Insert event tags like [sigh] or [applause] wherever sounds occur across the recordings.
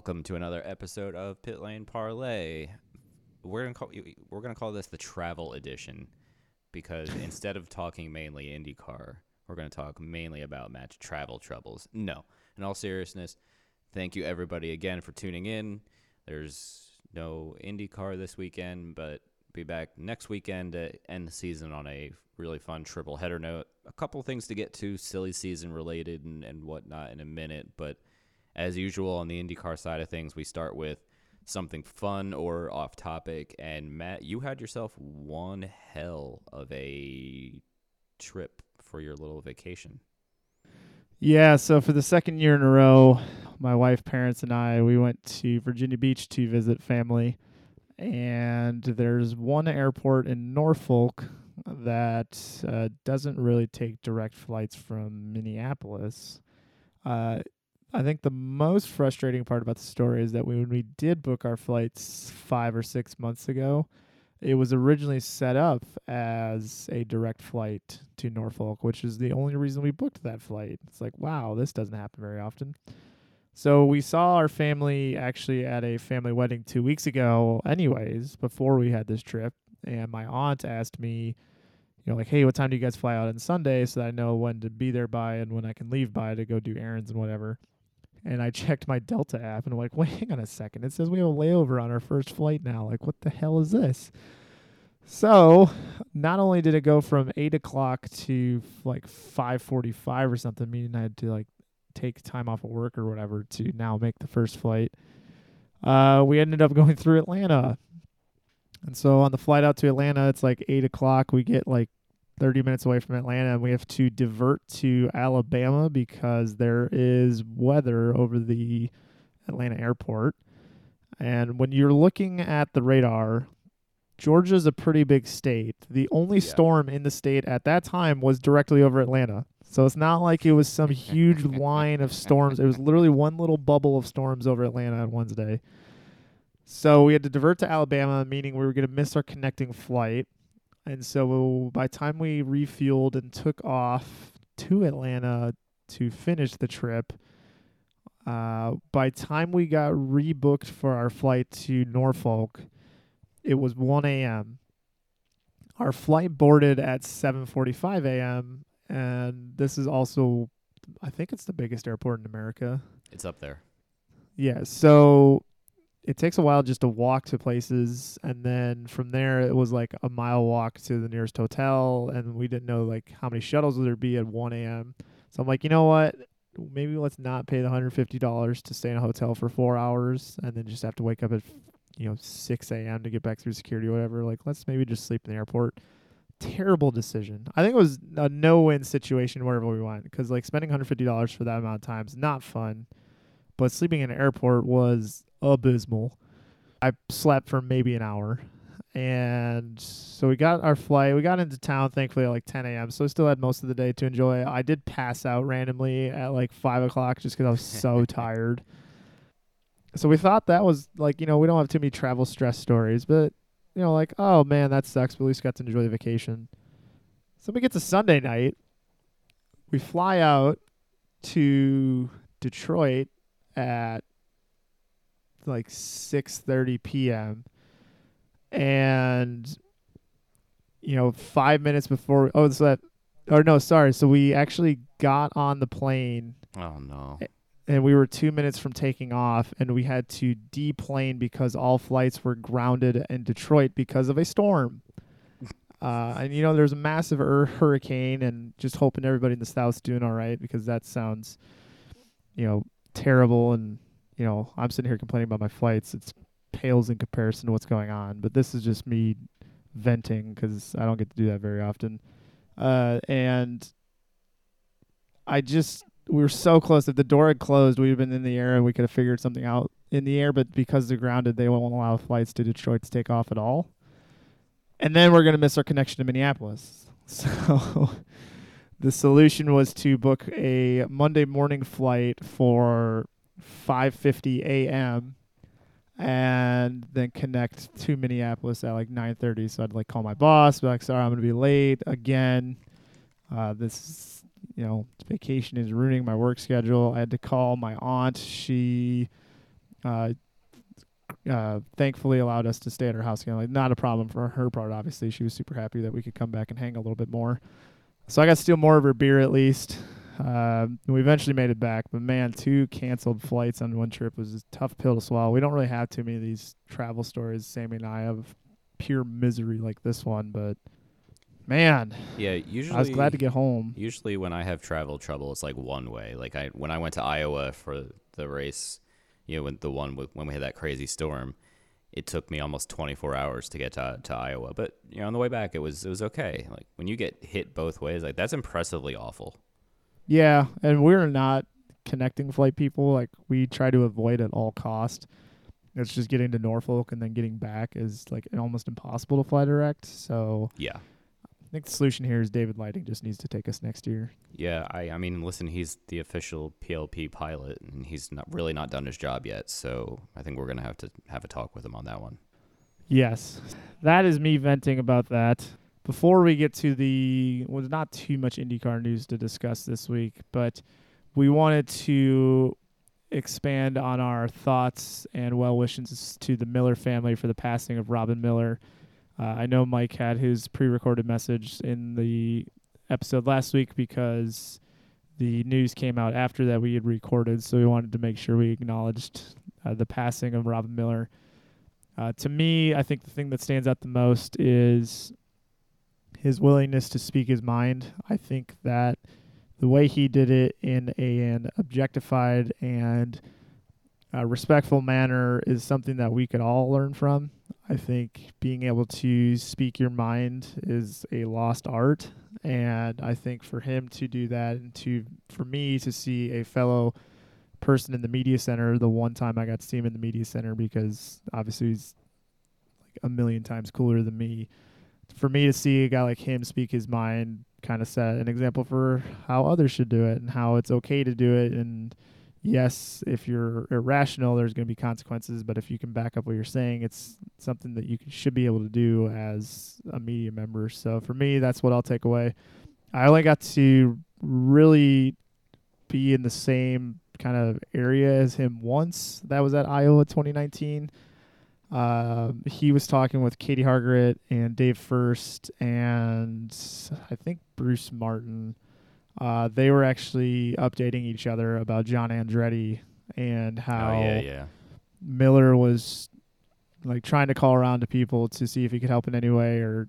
Welcome to another episode of Pit Lane Parlay. We're gonna call we're gonna call this the travel edition because [laughs] instead of talking mainly IndyCar, we're gonna talk mainly about match travel troubles. No, in all seriousness, thank you everybody again for tuning in. There's no IndyCar this weekend, but be back next weekend to end the season on a really fun triple header note. A couple things to get to, silly season related and, and whatnot in a minute, but as usual on the IndyCar side of things, we start with something fun or off topic. And Matt, you had yourself one hell of a trip for your little vacation. Yeah, so for the second year in a row, my wife, parents, and I, we went to Virginia Beach to visit family. And there's one airport in Norfolk that uh, doesn't really take direct flights from Minneapolis. Uh, I think the most frustrating part about the story is that when we did book our flights five or six months ago, it was originally set up as a direct flight to Norfolk, which is the only reason we booked that flight. It's like, wow, this doesn't happen very often. So we saw our family actually at a family wedding two weeks ago, anyways, before we had this trip. And my aunt asked me, you know, like, hey, what time do you guys fly out on Sunday so that I know when to be there by and when I can leave by to go do errands and whatever. And I checked my Delta app and I'm like, [laughs] wait, hang on a second. It says we have a layover on our first flight now. Like, what the hell is this? So, not only did it go from eight o'clock to like five forty-five or something, meaning I had to like take time off of work or whatever to now make the first flight. Uh, we ended up going through Atlanta, and so on the flight out to Atlanta, it's like eight o'clock. We get like 30 minutes away from Atlanta and we have to divert to Alabama because there is weather over the Atlanta airport. And when you're looking at the radar, Georgia's a pretty big state. The only Yeah. storm in the state at that time was directly over Atlanta. So it's not like it was some huge [laughs] line of storms. It was literally one little bubble of storms over Atlanta on Wednesday. So we had to divert to Alabama, meaning we were going to miss our connecting flight. And so by the time we refueled and took off to Atlanta to finish the trip, uh, by time we got rebooked for our flight to Norfolk, it was 1 a.m. Our flight boarded at 7:45 a.m. and this is also I think it's the biggest airport in America. It's up there. Yeah, so it takes a while just to walk to places and then from there it was like a mile walk to the nearest hotel and we didn't know like how many shuttles would there be at 1 a.m. So I'm like, you know what? Maybe let's not pay the $150 to stay in a hotel for four hours and then just have to wake up at you know 6 a.m. to get back through security or whatever. Like let's maybe just sleep in the airport. Terrible decision. I think it was a no-win situation wherever we went because like spending $150 for that amount of time is not fun but sleeping in an airport was abysmal. I slept for maybe an hour. And so we got our flight. We got into town, thankfully, at like 10 a.m. So I still had most of the day to enjoy. I did pass out randomly at like 5 o'clock just because I was so [laughs] tired. So we thought that was like, you know, we don't have too many travel stress stories, but, you know, like, oh man, that sucks, but at least got to enjoy the vacation. So we get to Sunday night. We fly out to Detroit at like 6:30 p.m. and you know 5 minutes before oh so that or no sorry so we actually got on the plane Oh no. and we were two minutes from taking off, and we had to deplane because all flights were grounded in Detroit because of a storm. [laughs] Uh, and you know, there's a massive ur- hurricane, and just hoping everybody in the south's doing all right because that sounds, you know, terrible. And you know, I'm sitting here complaining about my flights. It's pales in comparison to what's going on. But this is just me venting because I don't get to do that very often. Uh, and I just we were so close. If the door had closed, we'd have been in the air and we could have figured something out in the air. But because they're grounded, they won't allow flights to Detroit to take off at all. And then we're gonna miss our connection to Minneapolis. [laughs] So the solution was to book a Monday morning flight for 5:50 a.m. and then connect to Minneapolis at like 9:30. So I'd like call my boss, be like, "Sorry, I'm gonna be late again. Uh, this, you know, vacation is ruining my work schedule." I had to call my aunt. She, uh, uh, thankfully allowed us to stay at her house again. Like, not a problem for her part. Obviously, she was super happy that we could come back and hang a little bit more. So I got to steal more of her beer at least. Uh, we eventually made it back, but man, two canceled flights on one trip was a tough pill to swallow. We don't really have too many of these travel stories, Sammy and I, of pure misery like this one, but man, Yeah, usually I was glad to get home. Usually, when I have travel trouble, it's like one way. Like I when I went to Iowa for the race, you know, when the one with, when we had that crazy storm, it took me almost 24 hours to get to, to Iowa. But you know, on the way back, it was it was okay. Like when you get hit both ways, like that's impressively awful. Yeah, and we're not connecting flight people. Like we try to avoid at all cost. It's just getting to Norfolk and then getting back is like almost impossible to fly direct. So Yeah, I think the solution here is David Lighting just needs to take us next year. yeah. I I mean, listen, he's the official PLP pilot, and he's not really not done his job yet. So I think we're gonna have to have a talk with him on that one. Yes, that is me venting about that. Before we get to the, well, not too much IndyCar news to discuss this week, but we wanted to expand on our thoughts and well wishes to the Miller family for the passing of Robin Miller. Uh, I know Mike had his pre-recorded message in the episode last week because the news came out after that we had recorded, so we wanted to make sure we acknowledged uh, the passing of Robin Miller. Uh, to me, I think the thing that stands out the most is his willingness to speak his mind. I think that the way he did it in a, an objectified and uh, respectful manner is something that we could all learn from. I think being able to speak your mind is a lost art, and I think for him to do that and to for me to see a fellow person in the media center the one time I got to see him in the media center because obviously he's like a million times cooler than me. For me to see a guy like him speak his mind kind of set an example for how others should do it and how it's okay to do it and yes, if you're irrational there's going to be consequences, but if you can back up what you're saying, it's something that you should be able to do as a media member. So for me, that's what I'll take away. I only got to really be in the same kind of area as him once. That was at Iowa 2019. Um, he was talking with Katie Hargitt and Dave Furst and I think Bruce Martin. Uh, they were actually updating each other about John Andretti and how oh yeah, yeah. Miller was like trying to call around to people to see if he could help in any way or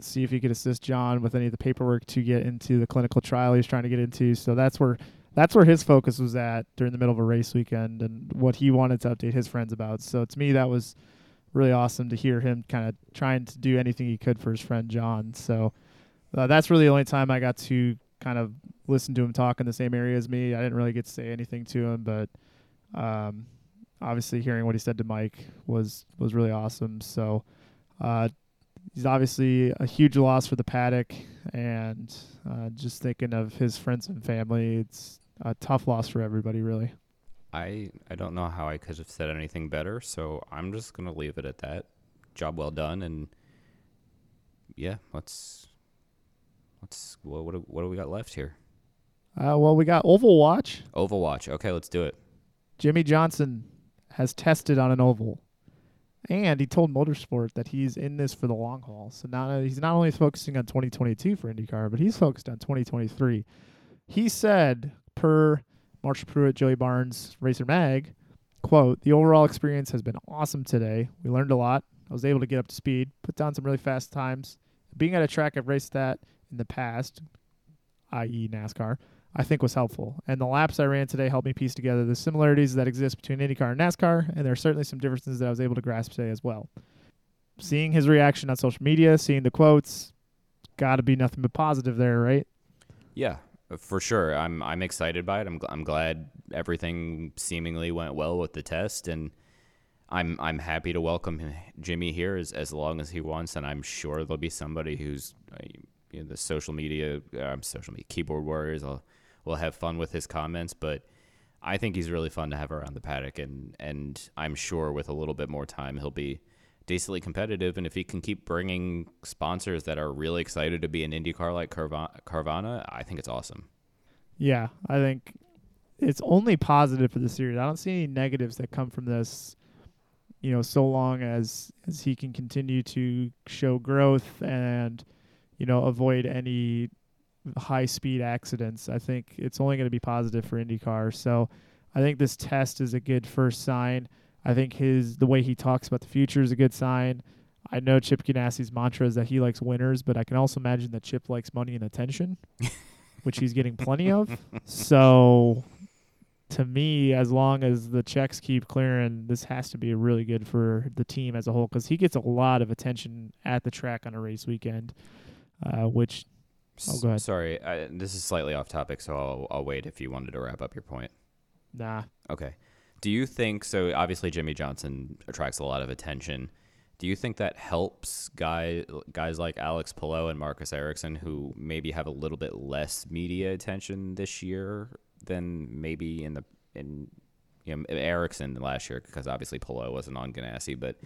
see if he could assist John with any of the paperwork to get into the clinical trial he's trying to get into. So that's where that's where his focus was at during the middle of a race weekend and what he wanted to update his friends about. So to me that was really awesome to hear him kind of trying to do anything he could for his friend John. So uh, that's really the only time I got to kind of listen to him talk in the same area as me. I didn't really get to say anything to him, but um, obviously hearing what he said to Mike was was really awesome. So uh, he's obviously a huge loss for the paddock, and uh, just thinking of his friends and family, it's a tough loss for everybody, really. I I don't know how I could have said anything better, so I'm just gonna leave it at that. Job well done, and yeah, let's let's what what do, what do we got left here? Uh, well, we got Oval Watch. Oval Watch. Okay, let's do it. Jimmie Johnson has tested on an oval, and he told Motorsport that he's in this for the long haul. So now he's not only focusing on 2022 for IndyCar, but he's focused on 2023. He said, per Marshall Pruitt, Joey Barnes, Racer Mag. Quote, the overall experience has been awesome today. We learned a lot. I was able to get up to speed, put down some really fast times. Being at a track I've raced at in the past, i.e., NASCAR, I think was helpful. And the laps I ran today helped me piece together the similarities that exist between IndyCar and NASCAR, and there are certainly some differences that I was able to grasp today as well. Seeing his reaction on social media, seeing the quotes, got to be nothing but positive there, right? Yeah, for sure. I'm I'm excited by it. I'm I'm glad everything seemingly went well with the test, and I'm I'm happy to welcome Jimmy here as as long as he wants, and I'm sure there'll be somebody who's uh, you know, the social media, uh, social media keyboard warriors. will will have fun with his comments, but. I think he's really fun to have around the paddock, and, and I'm sure with a little bit more time, he'll be decently competitive. And if he can keep bringing sponsors that are really excited to be an IndyCar like Carva- Carvana, I think it's awesome. Yeah, I think it's only positive for the series. I don't see any negatives that come from this. You know, so long as as he can continue to show growth and you know avoid any high speed accidents, I think it's only going to be positive for IndyCar. So, I think this test is a good first sign. I think his the way he talks about the future is a good sign. I know Chip Ganassi's mantra is that he likes winners, but I can also imagine that Chip likes money and attention, [laughs] which he's getting plenty of. So, to me, as long as the checks keep clearing, this has to be really good for the team as a whole because he gets a lot of attention at the track on a race weekend, uh, which Oh, go ahead. Sorry, I, this is slightly off topic, so I'll, I'll wait if you wanted to wrap up your point. nah, Okay. Do you think so? Obviously, Jimmie Johnson attracts a lot of attention. Do you think that helps guy, guys like Alex Palou and Marcus Ericsson, who maybe have a little bit less media attention this year than maybe in the in you know Ericsson last year? Because obviously Palou wasn't on Ganassi, but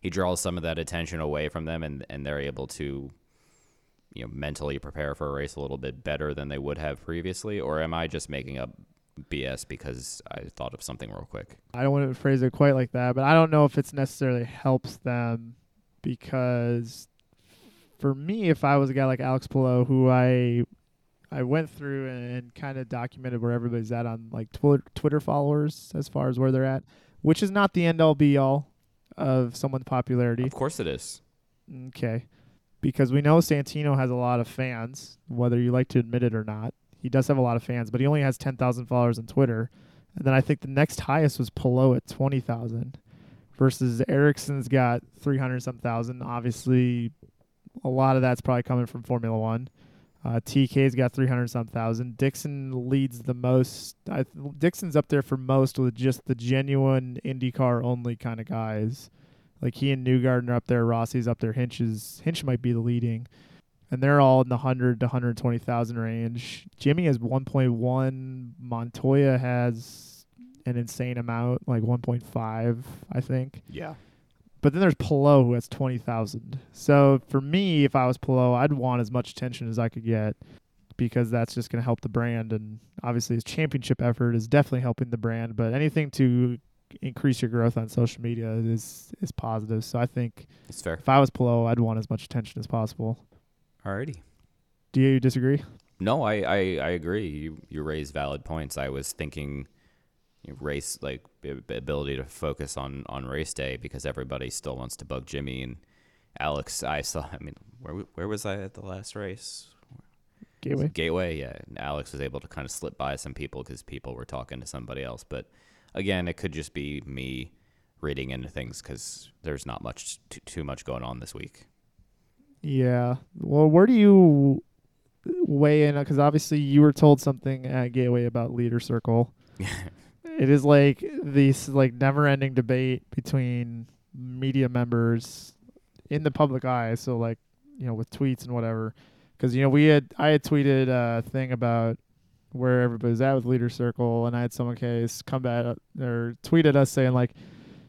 he draws some of that attention away from them, and and they're able to you know mentally prepare for a race a little bit better than they would have previously. Or am I just making up BS because I thought of something real quick. I don't want to phrase it quite like that, but I don't know if it's necessarily helps them because for me, if I was a guy like Alex Palou, who I I went through and kind of documented where everybody's at on like Twitter Twitter followers as far as where they're at, which is not the end all be all of someone's popularity. Of course it is. Okay. Because we know Santino has a lot of fans, whether you like to admit it or not. He does have a lot of fans, but he only has 10,000 followers on Twitter. And then I think the next highest was Palou at 20,000 versus Ericsson's got 300 some thousand. Obviously, a lot of that's probably coming from Formula One. Uh, TK's got 300 some thousand. Dixon leads the most. I, Dixon's up there for most with just the genuine IndyCar only kind of guys. Like he and Newgarden are up there. Rossi's up there. Hinch is Hinch might be the leading, and they're all in the hundred to hundred twenty thousand range. Jimmy has one point one. Montoya has an insane amount, like one point five, I think. Yeah. But then there's Palou who has twenty thousand. So for me, if I was Palou, I'd want as much attention as I could get because that's just going to help the brand. And obviously, his championship effort is definitely helping the brand. But anything to increase your growth on social media is is positive. So I think It's fair. if I was Palou, I'd want as much attention as possible. Alrighty. Do you disagree? No, I, I, I agree. You you raise valid points. I was thinking you know, race like ability to focus on on race day because everybody still wants to bug Jimmy and Alex. I saw. [laughs] I mean, where where was I at the last race? Gateway. Gateway, yeah. And Alex was able to kind of slip by some people because people were talking to somebody else. But again, it could just be me reading into things because there's not much too, too much going on this week. Yeah. Well, where do you weigh in? Because obviously you were told something at Gateway about leader circle. [laughs] it is like this like never-ending debate between media members in the public eye. So like you know with tweets and whatever. Because you know we had I had tweeted a thing about where everybody's at with leader circle, and I had someone case come back uh, or tweeted us saying like,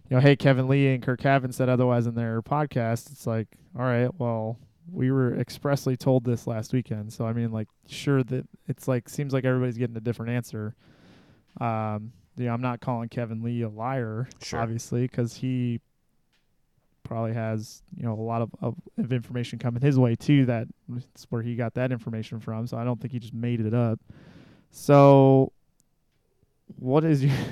you know, hey Kevin Lee and Kirk Cavan said otherwise in their podcast. It's like, all right, well we were expressly told this last weekend. So I mean, like, sure that it's like seems like everybody's getting a different answer. Um, you know, I'm not calling Kevin Lee a liar, Sure. obviously, because he probably has you know a lot of, of, of information coming his way too. That it's where he got that information from. So I don't think he just made it up. So what is your? [laughs]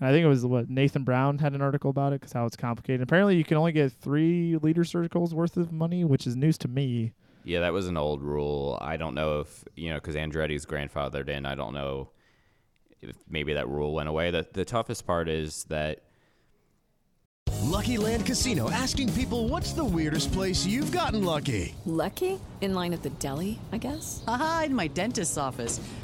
I think it was what Nathan Brown had an article about it because how it's complicated. Apparently, you can only get three leader circles worth of money, which is news to me. Yeah, that was an old rule. I don't know if you know because Andretti's grandfathered in. I don't know if maybe that rule went away. The the toughest part is that Lucky Land Casino asking people what's the weirdest place you've gotten lucky? Lucky? In line at the deli, I guess? Aha, in my dentist's office.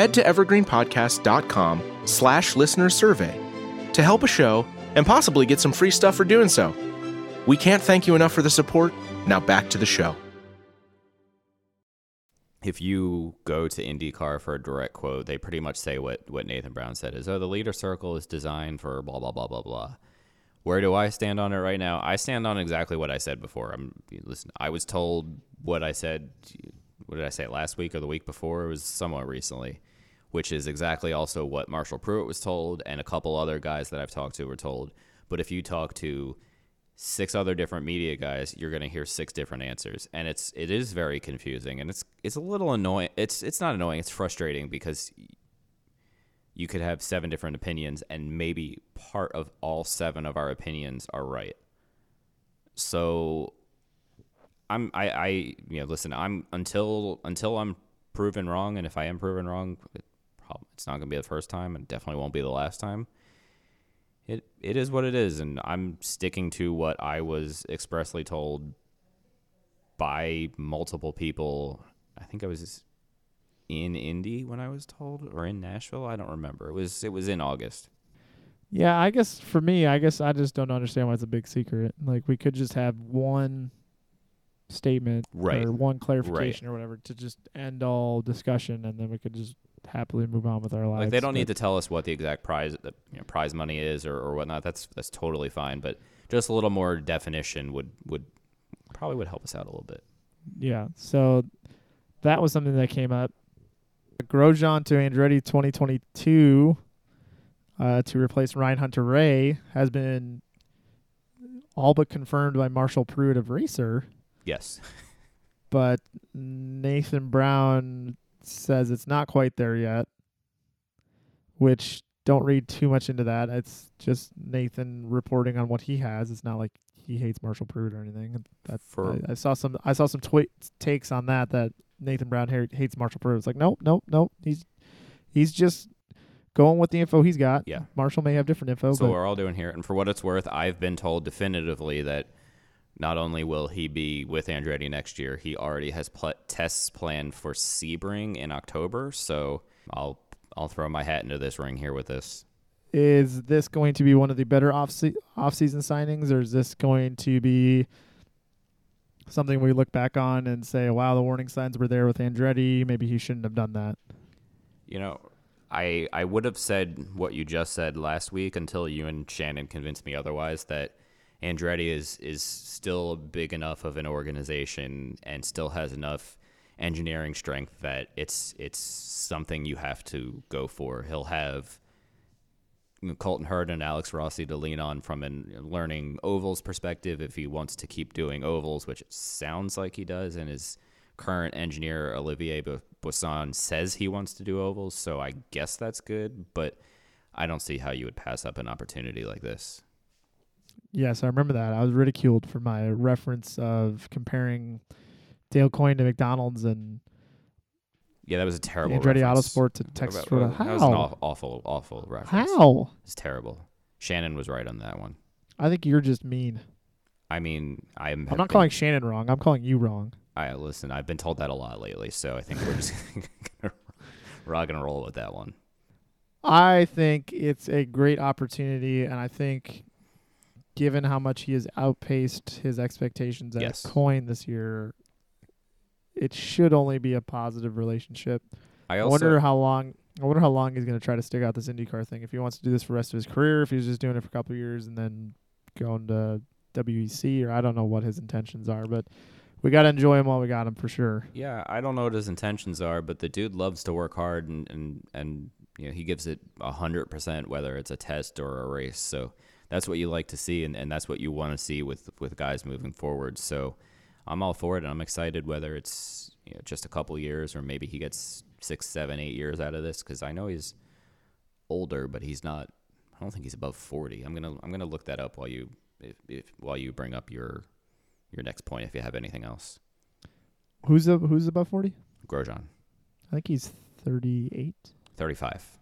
Head to evergreenpodcast.com slash listener survey to help a show and possibly get some free stuff for doing so. We can't thank you enough for the support. Now back to the show. if you go to IndyCar for a direct quote, they pretty much say what, what Nathan Brown said is, oh, the leader circle is designed for blah, blah, blah, blah, blah. Where do I stand on it right now? I stand on exactly what I said before. I'm listen. I was told what I said. What did I say last week or the week before? It was somewhat recently, which is exactly also what Marshall Pruitt was told, and a couple other guys that I've talked to were told. But if you talk to six other different media guys, you're going to hear six different answers, and it's it is very confusing, and it's it's a little annoying. It's it's not annoying. It's frustrating because you could have seven different opinions, and maybe part of all seven of our opinions are right. So, I'm I I you know listen. I'm until until I'm proven wrong, and if I am proven wrong, it it's not going to be the first time, and definitely won't be the last time it it is what it is, and I'm sticking to what I was expressly told by multiple people. I think I was in Indy when I was told, or in Nashville. I don't remember. It was it was in August. Yeah, I guess for me, I guess I just don't understand why it's a big secret. Like we could just have one statement Right. or one clarification or whatever to just end all discussion, and then we could just happily move on with our lives. Like they don't need to tell us what the exact prize the you know, prize money is or, or whatnot. That's that's totally fine. But just a little more definition would would probably would help us out a little bit. Yeah. So that was something that came up. Grosjean to Andretti 2022 uh, to replace Ryan Hunter-Reay has been all but confirmed by Marshall Pruitt of Racer, Yes. but Nathan Brown says it's not quite there yet, which don't read too much into that. It's just Nathan reporting on what he has. It's not like he hates Marshall Pruitt or anything. That's For- I, I saw some I saw some twi- takes on that that Nathan Brown ha- hates Marshall Pruitt. It's like nope, nope, nope. He's he's just going with the info he's got. Yeah. Marshall may have different info, So but we're all doing here, and for what it's worth, I've been told definitively that not only will he be with Andretti next year, he already has pl- tests planned for Sebring in October. So I'll I'll throw my hat into this ring here with this. is this going to be one of the better off se- off season signings, or is this going to be something we look back on and say, "Wow, the warning signs were there with Andretti. Maybe he shouldn't have done that." You know, I I would have said what you just said last week until you and Shannon convinced me otherwise that Andretti is is still big enough of an organization and still has enough engineering strength that it's it's something you have to go for. He'll have Colton Herta and Alex Rossi to lean on from a learning ovals perspective if he wants to keep doing ovals, which it sounds like he does, and his current engineer Olivier Boisson says he wants to do ovals, so I guess that's good, but I don't see how you would pass up an opportunity like this. Yes, I remember that. I was ridiculed for my reference of comparing Dale Coyne to McDonald's and Yeah, that was a terrible. Andretti reference. Autosport to Texas That- Florida. That was an awful, awful reference. How? It's terrible. Shannon was right on that one. I think you're just mean. I mean, I'm. I'm not calling Shannon wrong. I'm calling you wrong. I listen. I've been told that a lot lately, so I think we're just [laughs] gonna, we're gonna roll with that one. I think it's a great opportunity, and I think, given how much he has outpaced his expectations at Yes. Coyne this year, it should only be a positive relationship. I I wonder how long. I wonder how long he's going to try to stick out this IndyCar thing. If he wants to do this for the rest of his career, if he's just doing it for a couple of years and then going to WEC, or I don't know what his intentions are, but we got to enjoy him while we got him for sure. Yeah, I don't know what his intentions are, but the dude loves to work hard and and and you know he gives it a hundred percent whether it's a test or a race. So that's what you like to see, and, and that's what you want to see with with guys moving forward. So I'm all for it, and I'm excited whether it's you know just a couple years or maybe he gets six, seven, eight years out of this because I know he's older, but he's not. I don't think he's above forty. I'm gonna I'm gonna look that up while you if, if while you bring up your your next point if you have anything else. Who's a, who's above forty? Grosjean. I think he's thirty-eight. 35.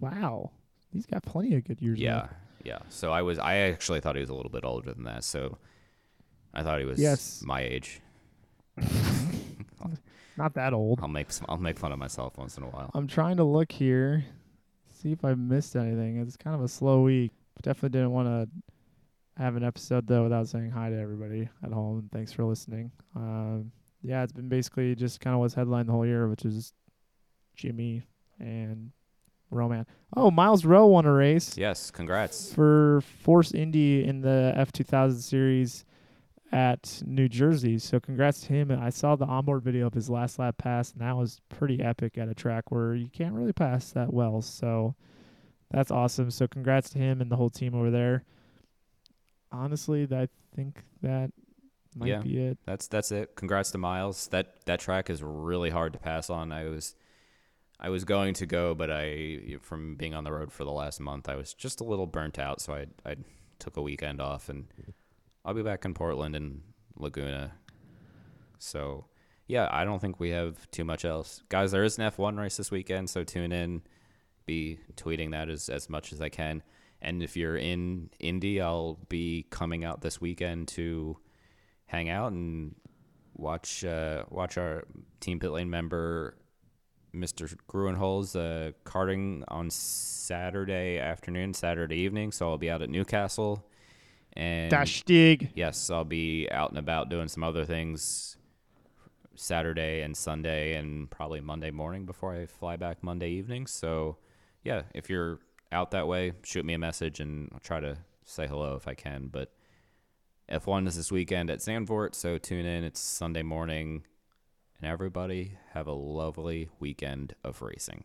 Wow, he's got plenty of good years. Yeah, left. Yeah. So I was, I actually thought he was a little bit older than that. So I thought he was Yes. my age. [laughs] not that old. I'll make, I'll make fun of myself once in a while. I'm trying to look here, see if I missed anything. It's kind of a slow week. Definitely didn't want to have an episode though without saying hi to everybody at home. And thanks for listening. Um, yeah, it's been basically just kind of what's headlined the whole year, which is Jimmy and Roman. Oh, Myles Rowe won a race Yes, congrats. for Force Indy in the F2000 series at New Jersey. So congrats to him. I saw the onboard video of his last lap pass, and that was pretty epic at a track where you can't really pass that well. So that's awesome. So congrats to him and the whole team over there. Honestly, I think that might Yeah. be it. That's that's it. Congrats to Miles. That that track is really hard to pass on. I was I was going to go, but I from being on the road for the last month, I was just a little burnt out, so I I took a weekend off and I'll be back in Portland and Laguna. So, yeah, I don't think we have too much else. Guys, there is an F1 race this weekend, so tune in. Be tweeting that as as much as I can. And if you're in Indy, I'll be coming out this weekend to hang out and watch uh, watch our Team Pit Lane member Mr. Gruenholz uh, karting on Saturday afternoon, Saturday evening. So I'll be out at Newcastle. And Dash dig. yes, I'll be out and about doing some other things Saturday and Sunday and probably Monday morning before I fly back Monday evening. So yeah, if you're out that way, shoot me a message and I'll try to say hello if I can. But F1 is this weekend at Zandvoort, so tune in. It's Sunday morning. And everybody have a lovely weekend of racing.